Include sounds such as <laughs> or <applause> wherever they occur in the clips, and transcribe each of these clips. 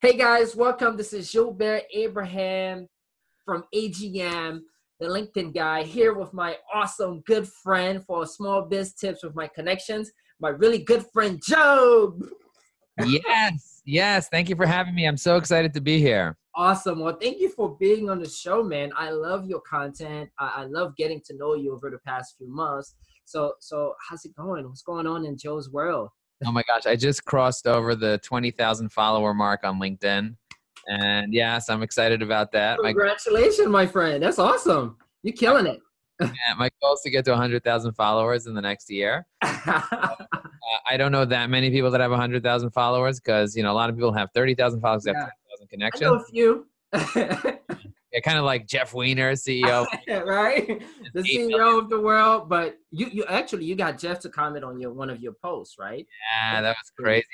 Hey guys, welcome. This is Julbert Abraham from AGM, the LinkedIn guy, here with my awesome good friend for small biz tips with my connections, my really good friend Joe. yes, yes. Thank you for having me. I'm so excited to be here. Awesome. Well, thank you for being on the show, man. I love your content. I, I love getting to know you over the past few months. So, so how's it going? What's going on in Joe's world? Oh my gosh, I just crossed over the 20,000 follower mark on LinkedIn. And yes, I'm excited about that. Congratulations, my, my friend. That's awesome. You're killing it. <laughs> yeah, my goal is to get to 100,000 followers in the next year. <laughs> uh, I don't know that many people that have 100,000 followers because, you know, a lot of people have 30,000 followers, yeah. have 10,000 connections. I know a few. <laughs> yeah, kind of like Jeff Weiner, <laughs> CEO. right? The CEO million. of the world. But you, you actually, you got Jeff to comment on your one of your posts, right? Yeah, that was crazy.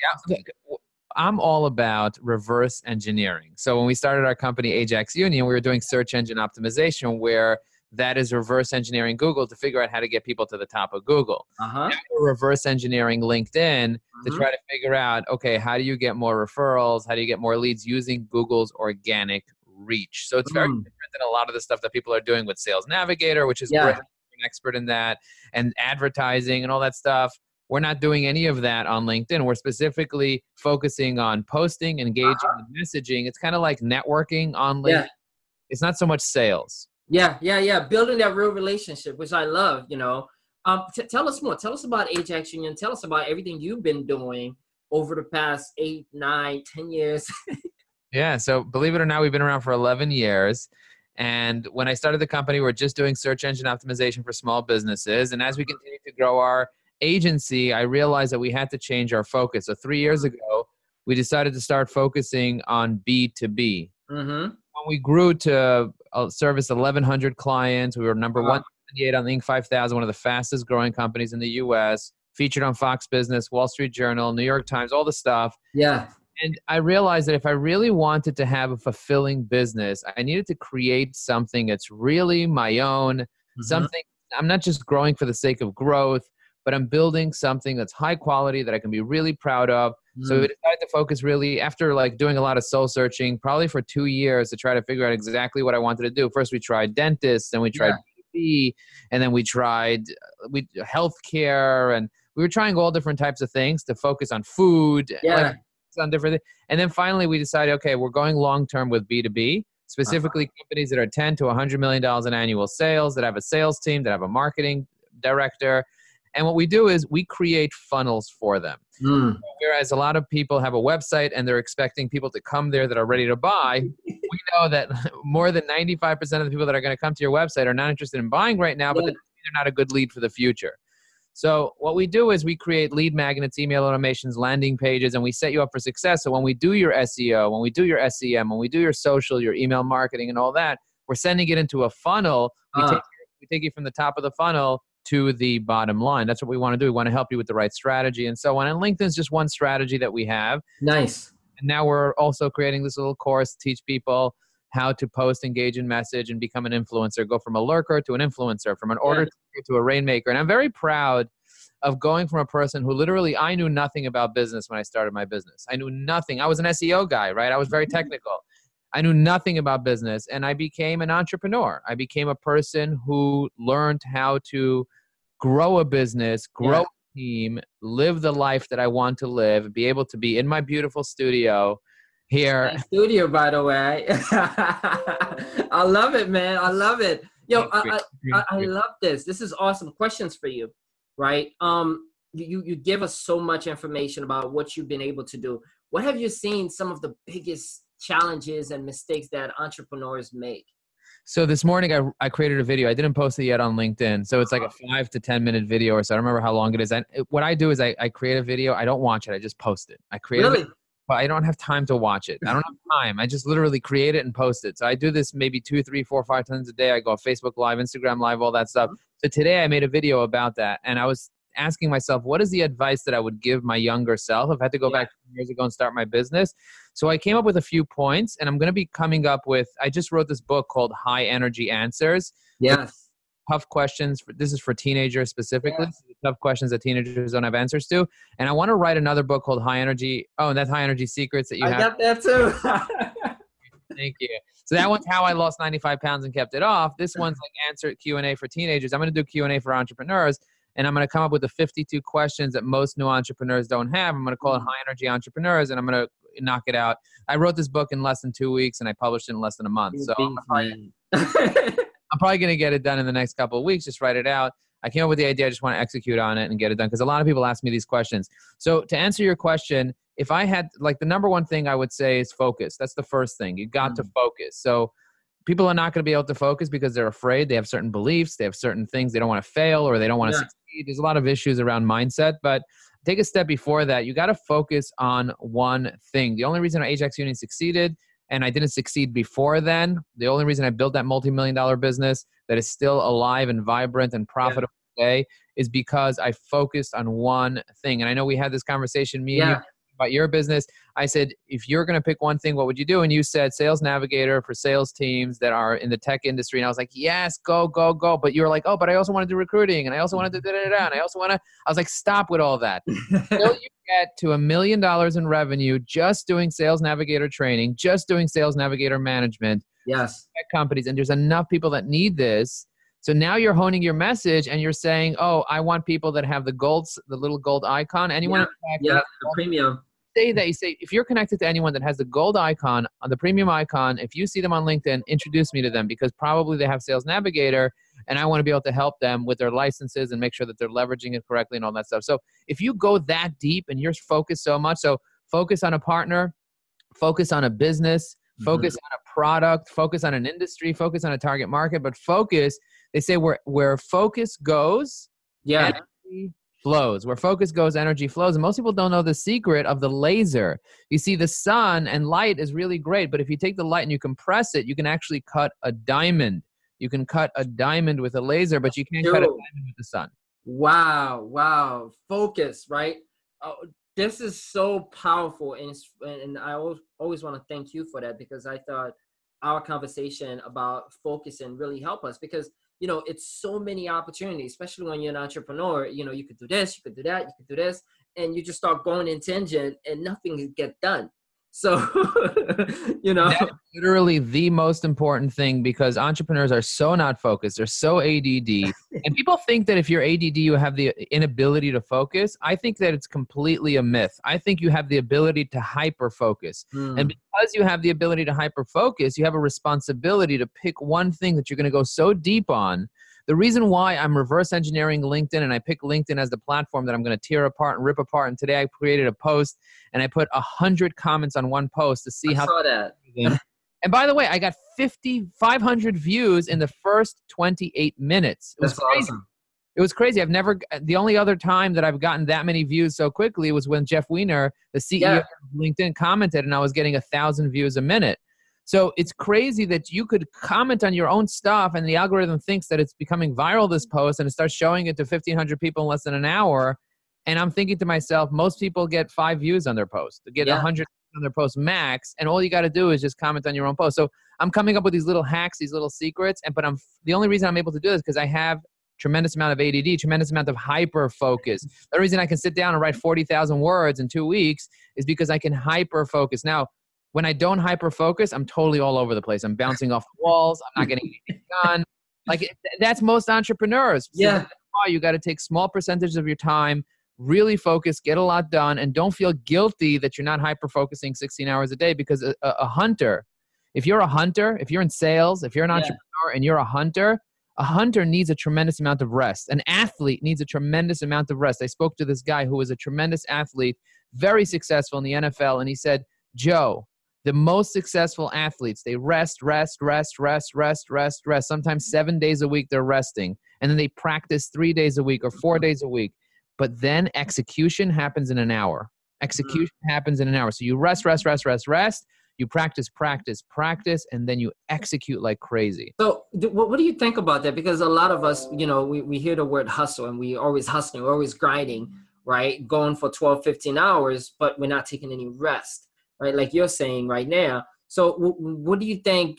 I'm all about reverse engineering. So when we started our company, Ajax Union, we were doing search engine optimization where – that is reverse engineering Google to figure out how to get people to the top of Google. Uh-huh. We're reverse engineering LinkedIn to mm-hmm. try to figure out okay, how do you get more referrals? How do you get more leads using Google's organic reach? So it's very mm. different than a lot of the stuff that people are doing with Sales Navigator, which is yeah. great. an expert in that, and advertising and all that stuff. We're not doing any of that on LinkedIn. We're specifically focusing on posting, engaging, uh-huh. and messaging. It's kind of like networking on LinkedIn. Yeah. It's not so much sales. Yeah, yeah, yeah. Building that real relationship, which I love, you know. Um, t- tell us more. Tell us about Ajax Union. Tell us about everything you've been doing over the past eight, nine, ten years. <laughs> yeah. So believe it or not, we've been around for 11 years. And when I started the company, we are just doing search engine optimization for small businesses. And as we continue to grow our agency, I realized that we had to change our focus. So three years ago, we decided to start focusing on B2B. Mm-hmm when we grew to uh, service 1,100 clients, we were number wow. 178 on the Inc. 5000, one of the fastest growing companies in the U.S. Featured on Fox Business, Wall Street Journal, New York Times, all the stuff. Yeah. And I realized that if I really wanted to have a fulfilling business, I needed to create something that's really my own, mm-hmm. something I'm not just growing for the sake of growth, but I'm building something that's high quality that I can be really proud of so we mm. decided to focus really after like doing a lot of soul searching, probably for two years to try to figure out exactly what I wanted to do. First, we tried dentists, then we tried yeah. and then we tried uh, we healthcare, and we were trying all different types of things to focus on food, yeah. Like, on different. Things. And then finally, we decided, okay, we're going long term with B two B, specifically uh-huh. companies that are ten to hundred million dollars in annual sales, that have a sales team, that have a marketing director, and what we do is we create funnels for them. Mm. Whereas a lot of people have a website and they're expecting people to come there that are ready to buy, <laughs> we know that more than 95% of the people that are going to come to your website are not interested in buying right now, but they're not a good lead for the future. So what we do is we create lead magnets, email automations, landing pages, and we set you up for success. So when we do your SEO, when we do your SEM, when we do your social, your email marketing, and all that, we're sending it into a funnel. We, uh. take, we take you from the top of the funnel to the bottom line. That's what we want to do. We want to help you with the right strategy and so on. And LinkedIn's just one strategy that we have. Nice. And now we're also creating this little course to teach people how to post, engage in message, and become an influencer. Go from a lurker to an influencer, from an order yeah. to a rainmaker. And I'm very proud of going from a person who literally I knew nothing about business when I started my business. I knew nothing. I was an SEO guy, right? I was very mm-hmm. technical. I knew nothing about business and I became an entrepreneur. I became a person who learned how to grow a business, grow yeah. a team, live the life that I want to live, be able to be in my beautiful studio here. Nice studio, by the way. <laughs> I love it, man. I love it. Yo, I, I, I love this. This is awesome. Questions for you, right? Um, you you give us so much information about what you've been able to do. What have you seen some of the biggest challenges and mistakes that entrepreneurs make? So this morning I, I created a video. I didn't post it yet on LinkedIn. So it's like a five to 10 minute video or so. I don't remember how long it is. And what I do is I, I create a video. I don't watch it. I just post it. I create really? But I don't have time to watch it. I don't have time. I just literally create it and post it. So I do this maybe two, three, four, five times a day. I go Facebook live, Instagram live, all that stuff. Mm-hmm. So today I made a video about that. And I was asking myself, what is the advice that I would give my younger self if I had to go yeah. back years ago and start my business? So I came up with a few points, and I'm going to be coming up with. I just wrote this book called High Energy Answers. Yes. Tough questions. For, this is for teenagers specifically. Yeah. Tough questions that teenagers don't have answers to. And I want to write another book called High Energy. Oh, and that's High Energy Secrets that you I have. I got that too. <laughs> Thank you. So that one's how I lost 95 pounds and kept it off. This one's like answer Q and A for teenagers. I'm going to do Q and A for entrepreneurs, and I'm going to come up with the 52 questions that most new entrepreneurs don't have. I'm going to call it mm. High Energy Entrepreneurs, and I'm going to knock it out. I wrote this book in less than two weeks, and I published it in less than a month. So <laughs> I'm probably, going to get it done in the next couple of weeks. Just write it out. I came up with the idea. I just want to execute on it and get it done because a lot of people ask me these questions. So to answer your question, if I had like the number one thing I would say is focus. That's the first thing. You got mm. to focus. So people are not going to be able to focus because they're afraid. They have certain beliefs. They have certain things they don't want to fail or they don't want to yeah. succeed. There's a lot of issues around mindset, but take a step before that. You got to focus on one thing. The only reason Ajax Union succeeded and I didn't succeed before then, the only reason I built that multi-million dollar business that is still alive and vibrant and profitable yeah. today is because I focused on one thing. And I know we had this conversation, me yeah. and you about your business. I said, if you're going to pick one thing, what would you do? And you said sales navigator for sales teams that are in the tech industry. And I was like, yes, go, go, go. But you were like, oh, but I also want to do recruiting and I also want to do da da da. And I also want to, I was like, stop with all that. <laughs> Until you get to a million dollars in revenue just doing sales navigator training, just doing sales navigator management. Yes. Companies. And there's enough people that need this. So now you're honing your message and you're saying, "Oh, I want people that have the gold, the little gold icon. Anyone yeah, yeah the premium say that you say if you're connected to anyone that has the gold icon on the premium icon if you see them on linkedin introduce me to them because probably they have sales navigator and i want to be able to help them with their licenses and make sure that they're leveraging it correctly and all that stuff so if you go that deep and you're focused so much so focus on a partner focus on a business mm-hmm. focus mm-hmm. on a product focus on an industry focus on a target market but focus they say where where focus goes yeah flows. Where focus goes, energy flows. And most people don't know the secret of the laser. You see, the sun and light is really great, but if you take the light and you compress it, you can actually cut a diamond. You can cut a diamond with a laser, but you can't Dude. cut a diamond with the sun. Wow, wow. Focus, right? Oh, this is so powerful. And, and I always, always want to thank you for that because I thought our conversation about focusing really helped us because – you know, it's so many opportunities, especially when you're an entrepreneur. You know, you could do this, you could do that, you could do this, and you just start going in tangent and nothing get done. So, <laughs> you know, That's literally the most important thing because entrepreneurs are so not focused. They're so ADD. and <laughs> people think that if you're ADD, you have the inability to focus. I think that it's completely a myth. I think you have the ability to hyper focus. Mm. And because you have the ability to hyper focus, you have a responsibility to pick one thing that you're going to go so deep on the reason why I'm reverse engineering LinkedIn and I pick LinkedIn as the platform that I'm going to tear apart and rip apart. And today I created a post and I put a hundred comments on one post to see I how. Saw that. <laughs> and by the way, I got 50, 500 views in the first 28 minutes. It was crazy. Awesome. It was crazy. I've never. The only other time that I've gotten that many views so quickly was when Jeff Weiner, the CEO yeah. of LinkedIn, commented, and I was getting a thousand views a minute. So it's crazy that you could comment on your own stuff and the algorithm thinks that it's becoming viral, this post, and it starts showing it to 1,500 people in less than an hour. And I'm thinking to myself, most people get five views on their post, they get a yeah. 100 on their post max. And all you got to do is just comment on your own post. So I'm coming up with these little hacks, these little secrets. And but I'm the only reason I'm able to do this because I have tremendous amount of ADD, tremendous amount of hyper focus. <laughs> The reason I can sit down and write 40,000 words in two weeks is because I can hyper focus. Now, when I don't hyper focus, I'm totally all over the place. I'm bouncing off the walls. I'm not getting anything <laughs> done. Like that's most entrepreneurs. So yeah. you got to take small percentages of your time, really focus, get a lot done, and don't feel guilty that you're not hyper focusing 16 hours a day because a, a, hunter, if you're a hunter, if you're in sales, if you're an yeah. entrepreneur and you're a hunter, a hunter needs a tremendous amount of rest. An athlete needs a tremendous amount of rest. I spoke to this guy who was a tremendous athlete, very successful in the NFL, and he said, Joe, the most successful athletes they rest rest rest rest rest rest rest. Sometimes seven days a week they're resting and then they practice three days a week or four days a week. But then execution happens in an hour. Execution mm-hmm. happens in an hour. So you rest rest rest rest rest. You practice practice practice and then you execute like crazy. So what do you think about that? Because a lot of us you know we, we hear the word hustle and we always hustling we're always grinding right? Going for 12 15 hours but we're not taking any rest right? Like you're saying right now. So, w- what do you think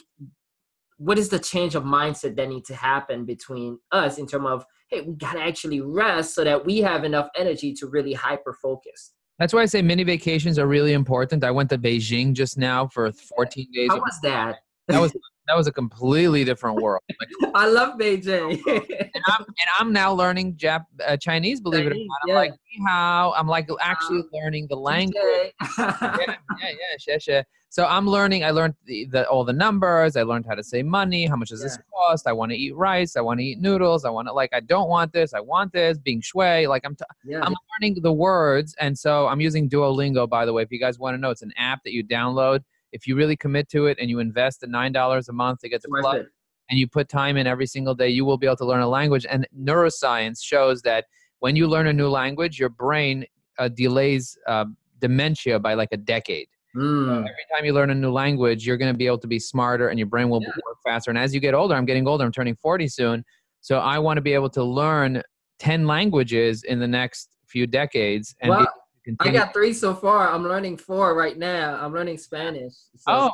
what is the change of mindset that needs to happen between us in terms of hey we got to actually rest so that we have enough energy to really hyper focus that's why i say mini vacations are really important i went to beijing just now for 14 days how was that that was <laughs> that was a completely different world. Like, <laughs> I love Beijing. <laughs> and, I'm, and I'm now learning Jap- uh, Chinese, believe Chinese, it or not. I'm yeah. like, how? I'm like actually learning the language. <laughs> yeah, yeah, yeah, xie, So I'm learning. I learned the, the, all the numbers. I learned how to say money. How much does yeah. this cost? I want to eat rice. I want to eat noodles. I want to like. I don't want this. I want this. Being shui. Like I'm. T- yeah. I'm learning the words, and so I'm using Duolingo. By the way, if you guys want to know, it's an app that you download if you really commit to it and you invest the nine dollars a month to get the club and you put time in every single day, you will be able to learn a language. And neuroscience shows that when you learn a new language, your brain uh, delays uh, dementia by like a decade. Mm. every time you learn a new language, you're going to be able to be smarter and your brain will yeah. work faster. And as you get older, I'm getting older, I'm turning 40 soon. So I want to be able to learn 10 languages in the next few decades and well, Continue. I got three so far. I'm learning four right now. I'm learning Spanish. So. Oh,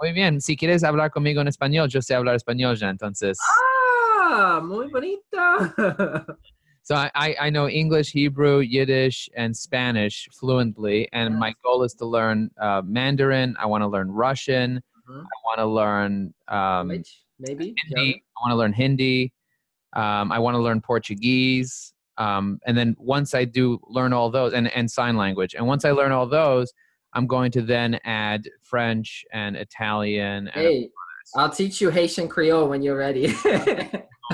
muy bien. Si quieres hablar conmigo en español, yo sé hablar español ya, entonces. Ah, muy bonito. <laughs> so I, I know English, Hebrew, Yiddish, and Spanish fluently, and yes. my goal is to learn uh, Mandarin. I want to learn Russian. Mm-hmm. I want to learn um, maybe Hindi. Yeah. I want to learn Hindi. Um, I want to learn Portuguese um, and then once I do learn all those and, and sign language, and once I learn all those, I'm going to then add French and Italian. And hey, I'll teach you Haitian Creole when you're ready. <laughs>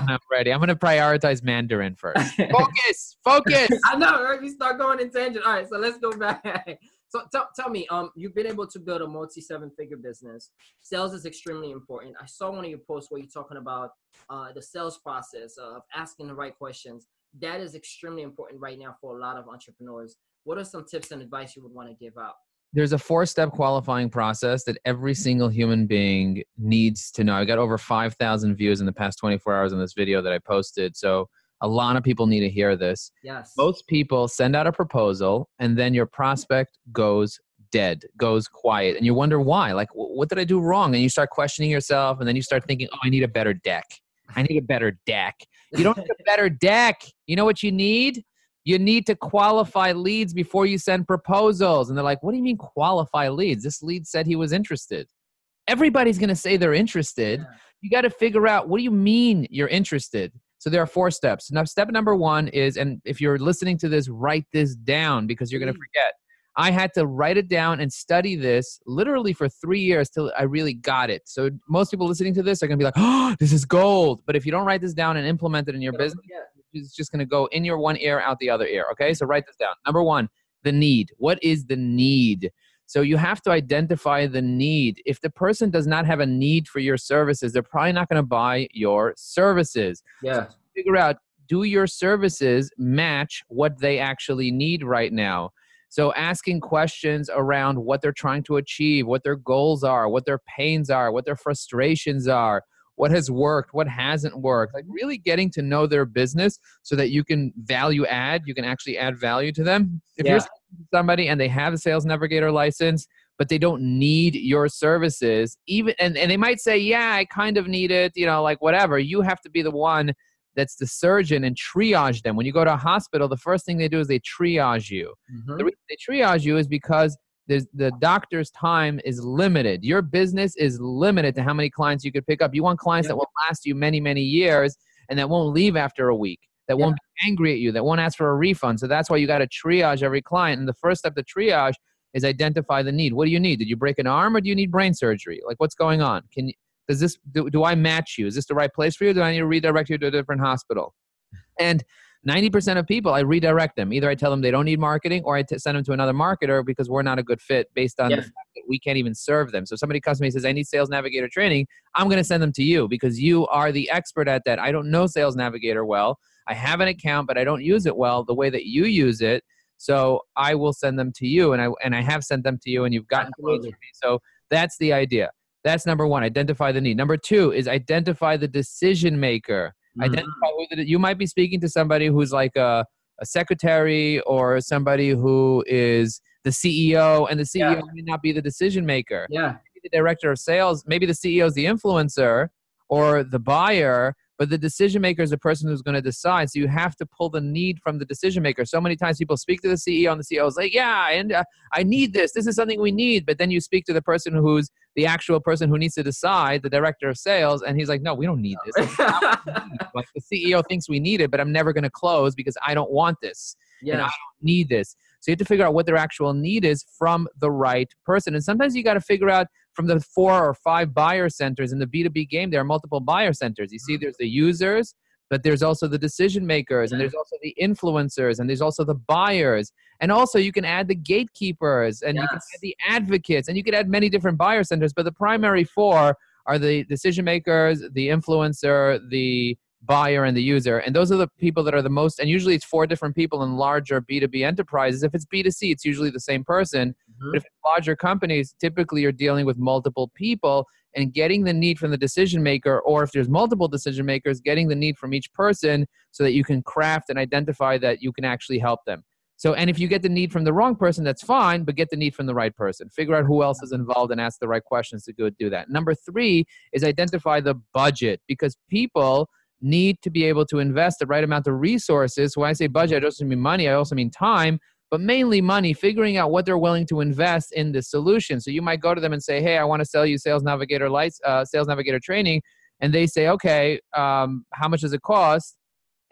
I'm ready. I'm going to prioritize Mandarin first. <laughs> Focus, focus. I know, right? We start going in tangent. All right, so let's go back. <laughs> So tell, tell me, um, you've been able to build a multi seven figure business. Sales is extremely important. I saw one of your posts where you're talking about uh, the sales process of asking the right questions that is extremely important right now for a lot of entrepreneurs. What are some tips and advice you would want to give out? There's a four step qualifying process that every single human being needs to know. I got over 5,000 views in the past 24 hours on this video that I posted. So a lot of people need to hear this. Yes. Most people send out a proposal and then your prospect goes dead, goes quiet, and you wonder why. Like, what did I do wrong? And you start questioning yourself, and then you start thinking, oh, I need a better deck. I need a better deck. You don't need a better deck. You know what you need? You need to qualify leads before you send proposals. And they're like, what do you mean qualify leads? This lead said he was interested. Everybody's going to say they're interested. Yeah. You got to figure out what do you mean you're interested? So there are four steps. Now, step number one is, and if you're listening to this, write this down because you're going to mm. forget. I had to write it down and study this literally for three years till I really got it. So most people listening to this are going to be like, "Oh, this is gold!" But if you don't write this down and implement it in your business, it's just going to go in your one ear, out the other ear. Okay, so write this down. Number one, the need. What is the need? So you have to identify the need. If the person does not have a need for your services, they're probably not going to buy your services. Yeah. So figure out do your services match what they actually need right now? So asking questions around what they're trying to achieve, what their goals are, what their pains are, what their frustrations are, what has worked, what hasn't worked, like really getting to know their business so that you can value add, you can actually add value to them. If yeah. you're somebody and they have a sales navigator license, but they don't need your services, even and, and they might say, Yeah, I kind of need it, you know, like whatever. You have to be the one that's the surgeon and triage them. When you go to a hospital, the first thing they do is they triage you. Mm-hmm. The reason they triage you is because the doctor's time is limited. Your business is limited to how many clients you could pick up. You want clients that will last you many, many years and that won't leave after a week, that won't be angry at you, that won't ask for a refund. So that's why you got to triage every client. And the first step to triage is identify the need. What do you need? Did you break an arm or do you need brain surgery? Like what's going on? Can you, does this do, do I match you? Is this the right place for you? Do I need to redirect you to a different hospital? And 90% of people, I redirect them. Either I tell them they don't need marketing or I t- send them to another marketer because we're not a good fit based on yeah. the fact that we can't even serve them. So if somebody comes to me and says, I need sales navigator training. I'm going to send them to you because you are the expert at that. I don't know sales navigator well. I have an account, but I don't use it well the way that you use it. So I will send them to you and I, and I have sent them to you and you've gotten me. So that's the idea. That's number one. Identify the need. Number two is identify the decision maker. Mm-hmm. Identify who the, you might be speaking to somebody who's like a, a secretary or somebody who is the CEO, and the CEO yeah. may not be the decision maker. Yeah. Maybe the director of sales, maybe the CEO is the influencer, or the buyer but the decision maker is the person who's going to decide. So you have to pull the need from the decision maker. So many times people speak to the CEO, and the CEO is like, "Yeah, and uh, I need this. This is something we need." But then you speak to the person who's the actual person who needs to decide, the director of sales, and he's like, "No, we don't need this. <laughs> like the CEO thinks we need it, but I'm never going to close because I don't want this. Yeah, I don't need this." So you have to figure out what their actual need is from the right person. And sometimes you got to figure out from the four or five buyer centers in the B2B game, there are multiple buyer centers. You see, mm-hmm. there's the users, but there's also the decision makers, and there's also the influencers, and there's also the buyers. And also, you can add the gatekeepers, and yes. you can add the advocates, and you can add many different buyer centers. But the primary four are the decision makers, the influencer, the buyer and the user. And those are the people that are the most, and usually it's four different people in larger B2B enterprises. If it's B2C, it's usually the same person. Mm-hmm. But if it's larger companies, typically you're dealing with multiple people and getting the need from the decision maker, or if there's multiple decision makers, getting the need from each person so that you can craft and identify that you can actually help them. So, and if you get the need from the wrong person, that's fine, but get the need from the right person. Figure out who else is involved and ask the right questions to go do that. Number three is identify the budget because people need to be able to invest the right amount of resources. When I say budget, I don't just mean money, I also mean time, but mainly money, figuring out what they're willing to invest in the solution. So you might go to them and say, Hey, I want to sell you Sales Navigator lights, uh, Sales Navigator training. And they say, Okay, um, how much does it cost?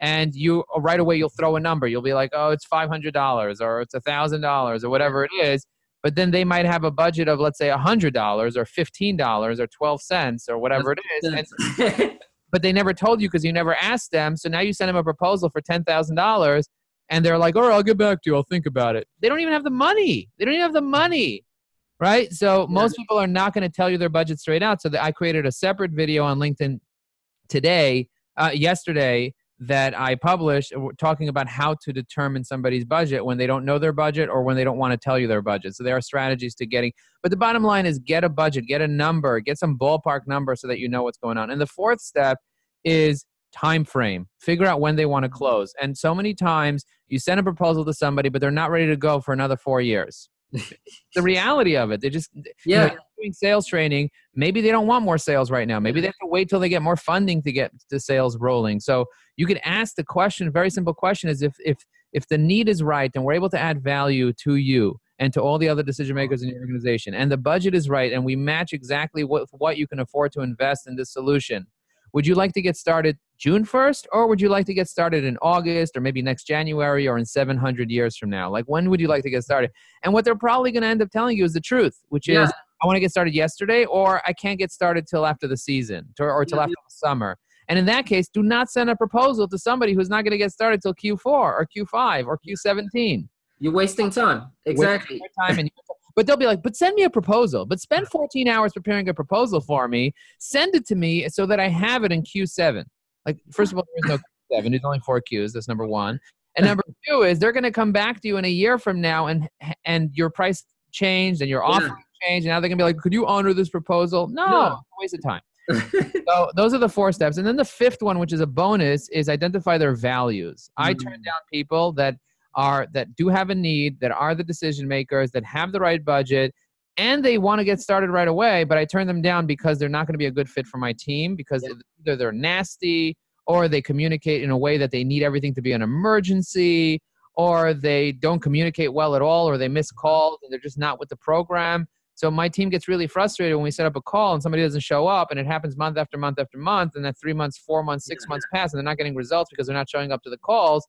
And you right away you'll throw a number. You'll be like, Oh, it's five hundred dollars or it's a thousand dollars or whatever it is. But then they might have a budget of let's say a hundred dollars or fifteen dollars or twelve cents or whatever it is. <laughs> But they never told you because you never asked them. So now you send them a proposal for ten thousand dollars, and they're like, "All right, I'll get back to you. I'll think about it." They don't even have the money. They don't even have the money, right? So yeah. most people are not going to tell you their budget straight out. So I created a separate video on LinkedIn today, uh, yesterday, that I published uh, talking about how to determine somebody's budget when they don't know their budget or when they don't want to tell you their budget. So there are strategies to getting, but the bottom line is get a budget, get a number, get some ballpark number so that you know what's going on. And the fourth step is time frame. Figure out when they want to close. And so many times you send a proposal to somebody, but they're not ready to go for another four years. <laughs> the reality of it. They just yeah. You know, doing sales training. Maybe they don't want more sales right now. Maybe they have to wait till they get more funding to get the sales rolling. So you can ask the question. Very simple question is if if if the need is right and we're able to add value to you and to all the other decision makers in your organization and the budget is right and we match exactly what what you can afford to invest in this solution would you like to get started June 1st, or would you like to get started in August or maybe next January or in 700 years from now? Like, when would you like to get started? And what they're probably going to end up telling you is the truth, which is, yeah. I want to get started yesterday, or I can't get started till after the season or, or till yeah, after the summer. And in that case, do not send a proposal to somebody who's not going to get started till Q4 or Q5 or Q17. You're wasting time. Exactly. Wasting time and but they'll be like, but send me a proposal. But spend 14 hours preparing a proposal for me. Send it to me so that I have it in Q7. Like, first of all, there is no Q7. There's only four Qs. That's number one. And <laughs> number two is they're going to come back to you in a year from now, and and your price changed and your offer and now they're going to be like, could you honor this proposal? No, no. waste of time. <laughs> so those are the four steps, and then the fifth one, which is a bonus, is identify their values. Mm-hmm. I turn down people that are that do have a need, that are the decision makers, that have the right budget, and they want to get started right away, but I turn them down because they're not going to be a good fit for my team because either they're nasty or they communicate in a way that they need everything to be an emergency or they don't communicate well at all or they miss calls and they're just not with the program. So my team gets really frustrated when we set up a call and somebody doesn't show up and it happens month after month after month and then 3 months, 4 months, 6 months pass and they're not getting results because they're not showing up to the calls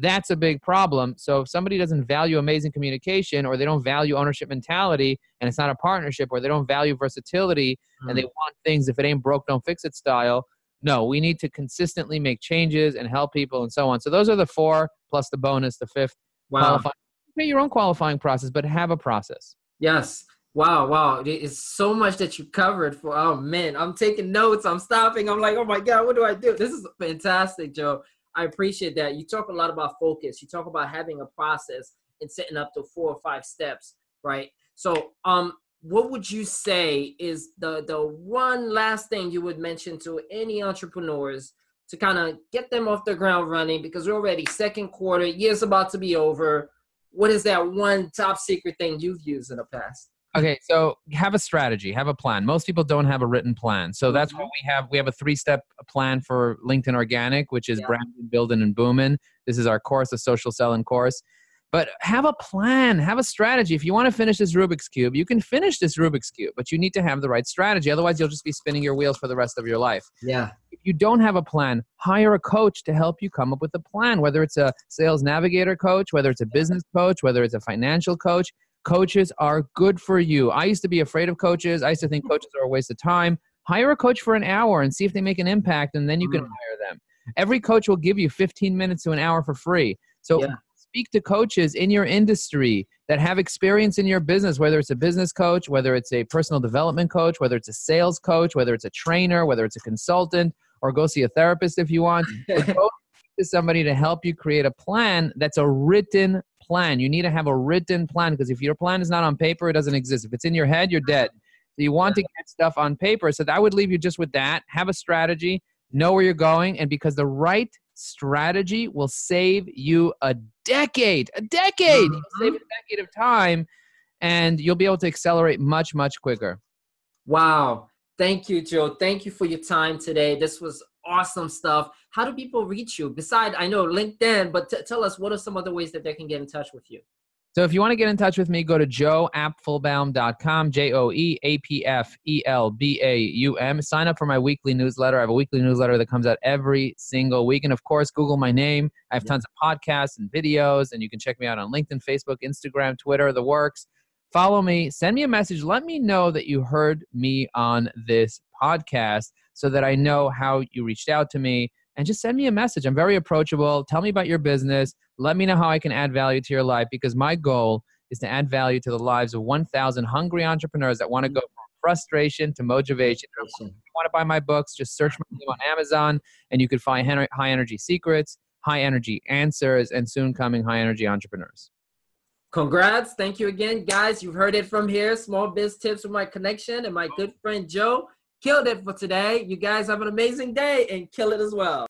that's a big problem. So if somebody doesn't value amazing communication or they don't value ownership mentality and it's not a partnership or they don't value versatility mm. and they mm. want things if it ain't broke don't fix it style, no, we need to consistently make changes and help people and so on. So those are the four plus the bonus, the fifth. Wow. Qualifying. Create your own qualifying process, but have a process. Yes. Wow, wow. It's so much that you covered for oh man. I'm taking notes. I'm stopping. I'm like, oh my God, what do I do? This is fantastic, Joe. I appreciate that. You talk a lot about focus. You talk about having a process and setting up to four or five steps, right? So, um, what would you say is the the one last thing you would mention to any entrepreneurs to kind of get them off the ground running because we're already second quarter, year's about to be over. What is that one top secret thing you've used in the past? Okay, so have a strategy, have a plan. Most people don't have a written plan. So that's what Mm-hmm. we have. We have a three-step plan for LinkedIn Organic, which is Yeah. branding, building, and booming. This is our course, the social selling course. But have a plan, have a strategy. If you want to finish this Rubik's Cube, you can finish this Rubik's Cube, but you need to have the right strategy. Otherwise, you'll just be spinning your wheels for the rest of your life Yeah. if you don't have a plan, hire a coach to help you come up with a plan, whether it's a sales navigator coach, whether it's a business coach, whether it's a financial coach. Coaches are good for you. I used to be afraid of coaches. I used to think coaches are a waste of time. Hire a coach for an hour and see if they make an impact, and then you can Mm. hire them. Every coach will give you 15 minutes to an hour for free. So Yeah. speak to coaches in your industry that have experience in your business, whether it's a business coach, whether it's a personal development coach, whether it's a sales coach, whether it's a trainer, whether it's a consultant, or go see a therapist if you want. <laughs> To somebody to help you create a plan that's a written plan. You need to have a written plan because if your plan is not on paper, it doesn't exist. If it's in your head, you're dead. So you want to get stuff on paper. So I would leave you just with that. Have a strategy, know where you're going, and because the right strategy will save you a decade, a decade, You'll save mm-hmm. a decade of time, and you'll be able to accelerate much, much quicker. Wow. Thank you, Joe. Thank you for your time today. This was awesome stuff. How do people reach you? Beside, I know LinkedIn, but t- tell us what are some other ways that they can get in touch with you? So if you want to get in touch with me, go to joeapfelbaum.com, J O E A P F E L B A U M. Sign up for my weekly newsletter. I have a weekly newsletter that comes out every single week. And of course, Google my name. I have tons of podcasts and videos, and you can check me out on LinkedIn, Facebook, Instagram, Twitter, the works. Follow me, send me a message. Let me know that you heard me on this podcast so that I know how you reached out to me. And just send me a message. I'm very approachable. Tell me about your business. Let me know how I can add value to your life because my goal is to add value to the lives of 1,000 hungry entrepreneurs that want to go from frustration to Mojovation. If you want to buy my books, just search my name on Amazon and you could find High Energy Secrets, High Energy Answers, and soon coming High Energy Entrepreneurs. Congrats. Thank you again, guys. You've heard it from here. Small biz tips with my connection and my good friend Joe. Killed it for today. You guys have an amazing day and kill it as well.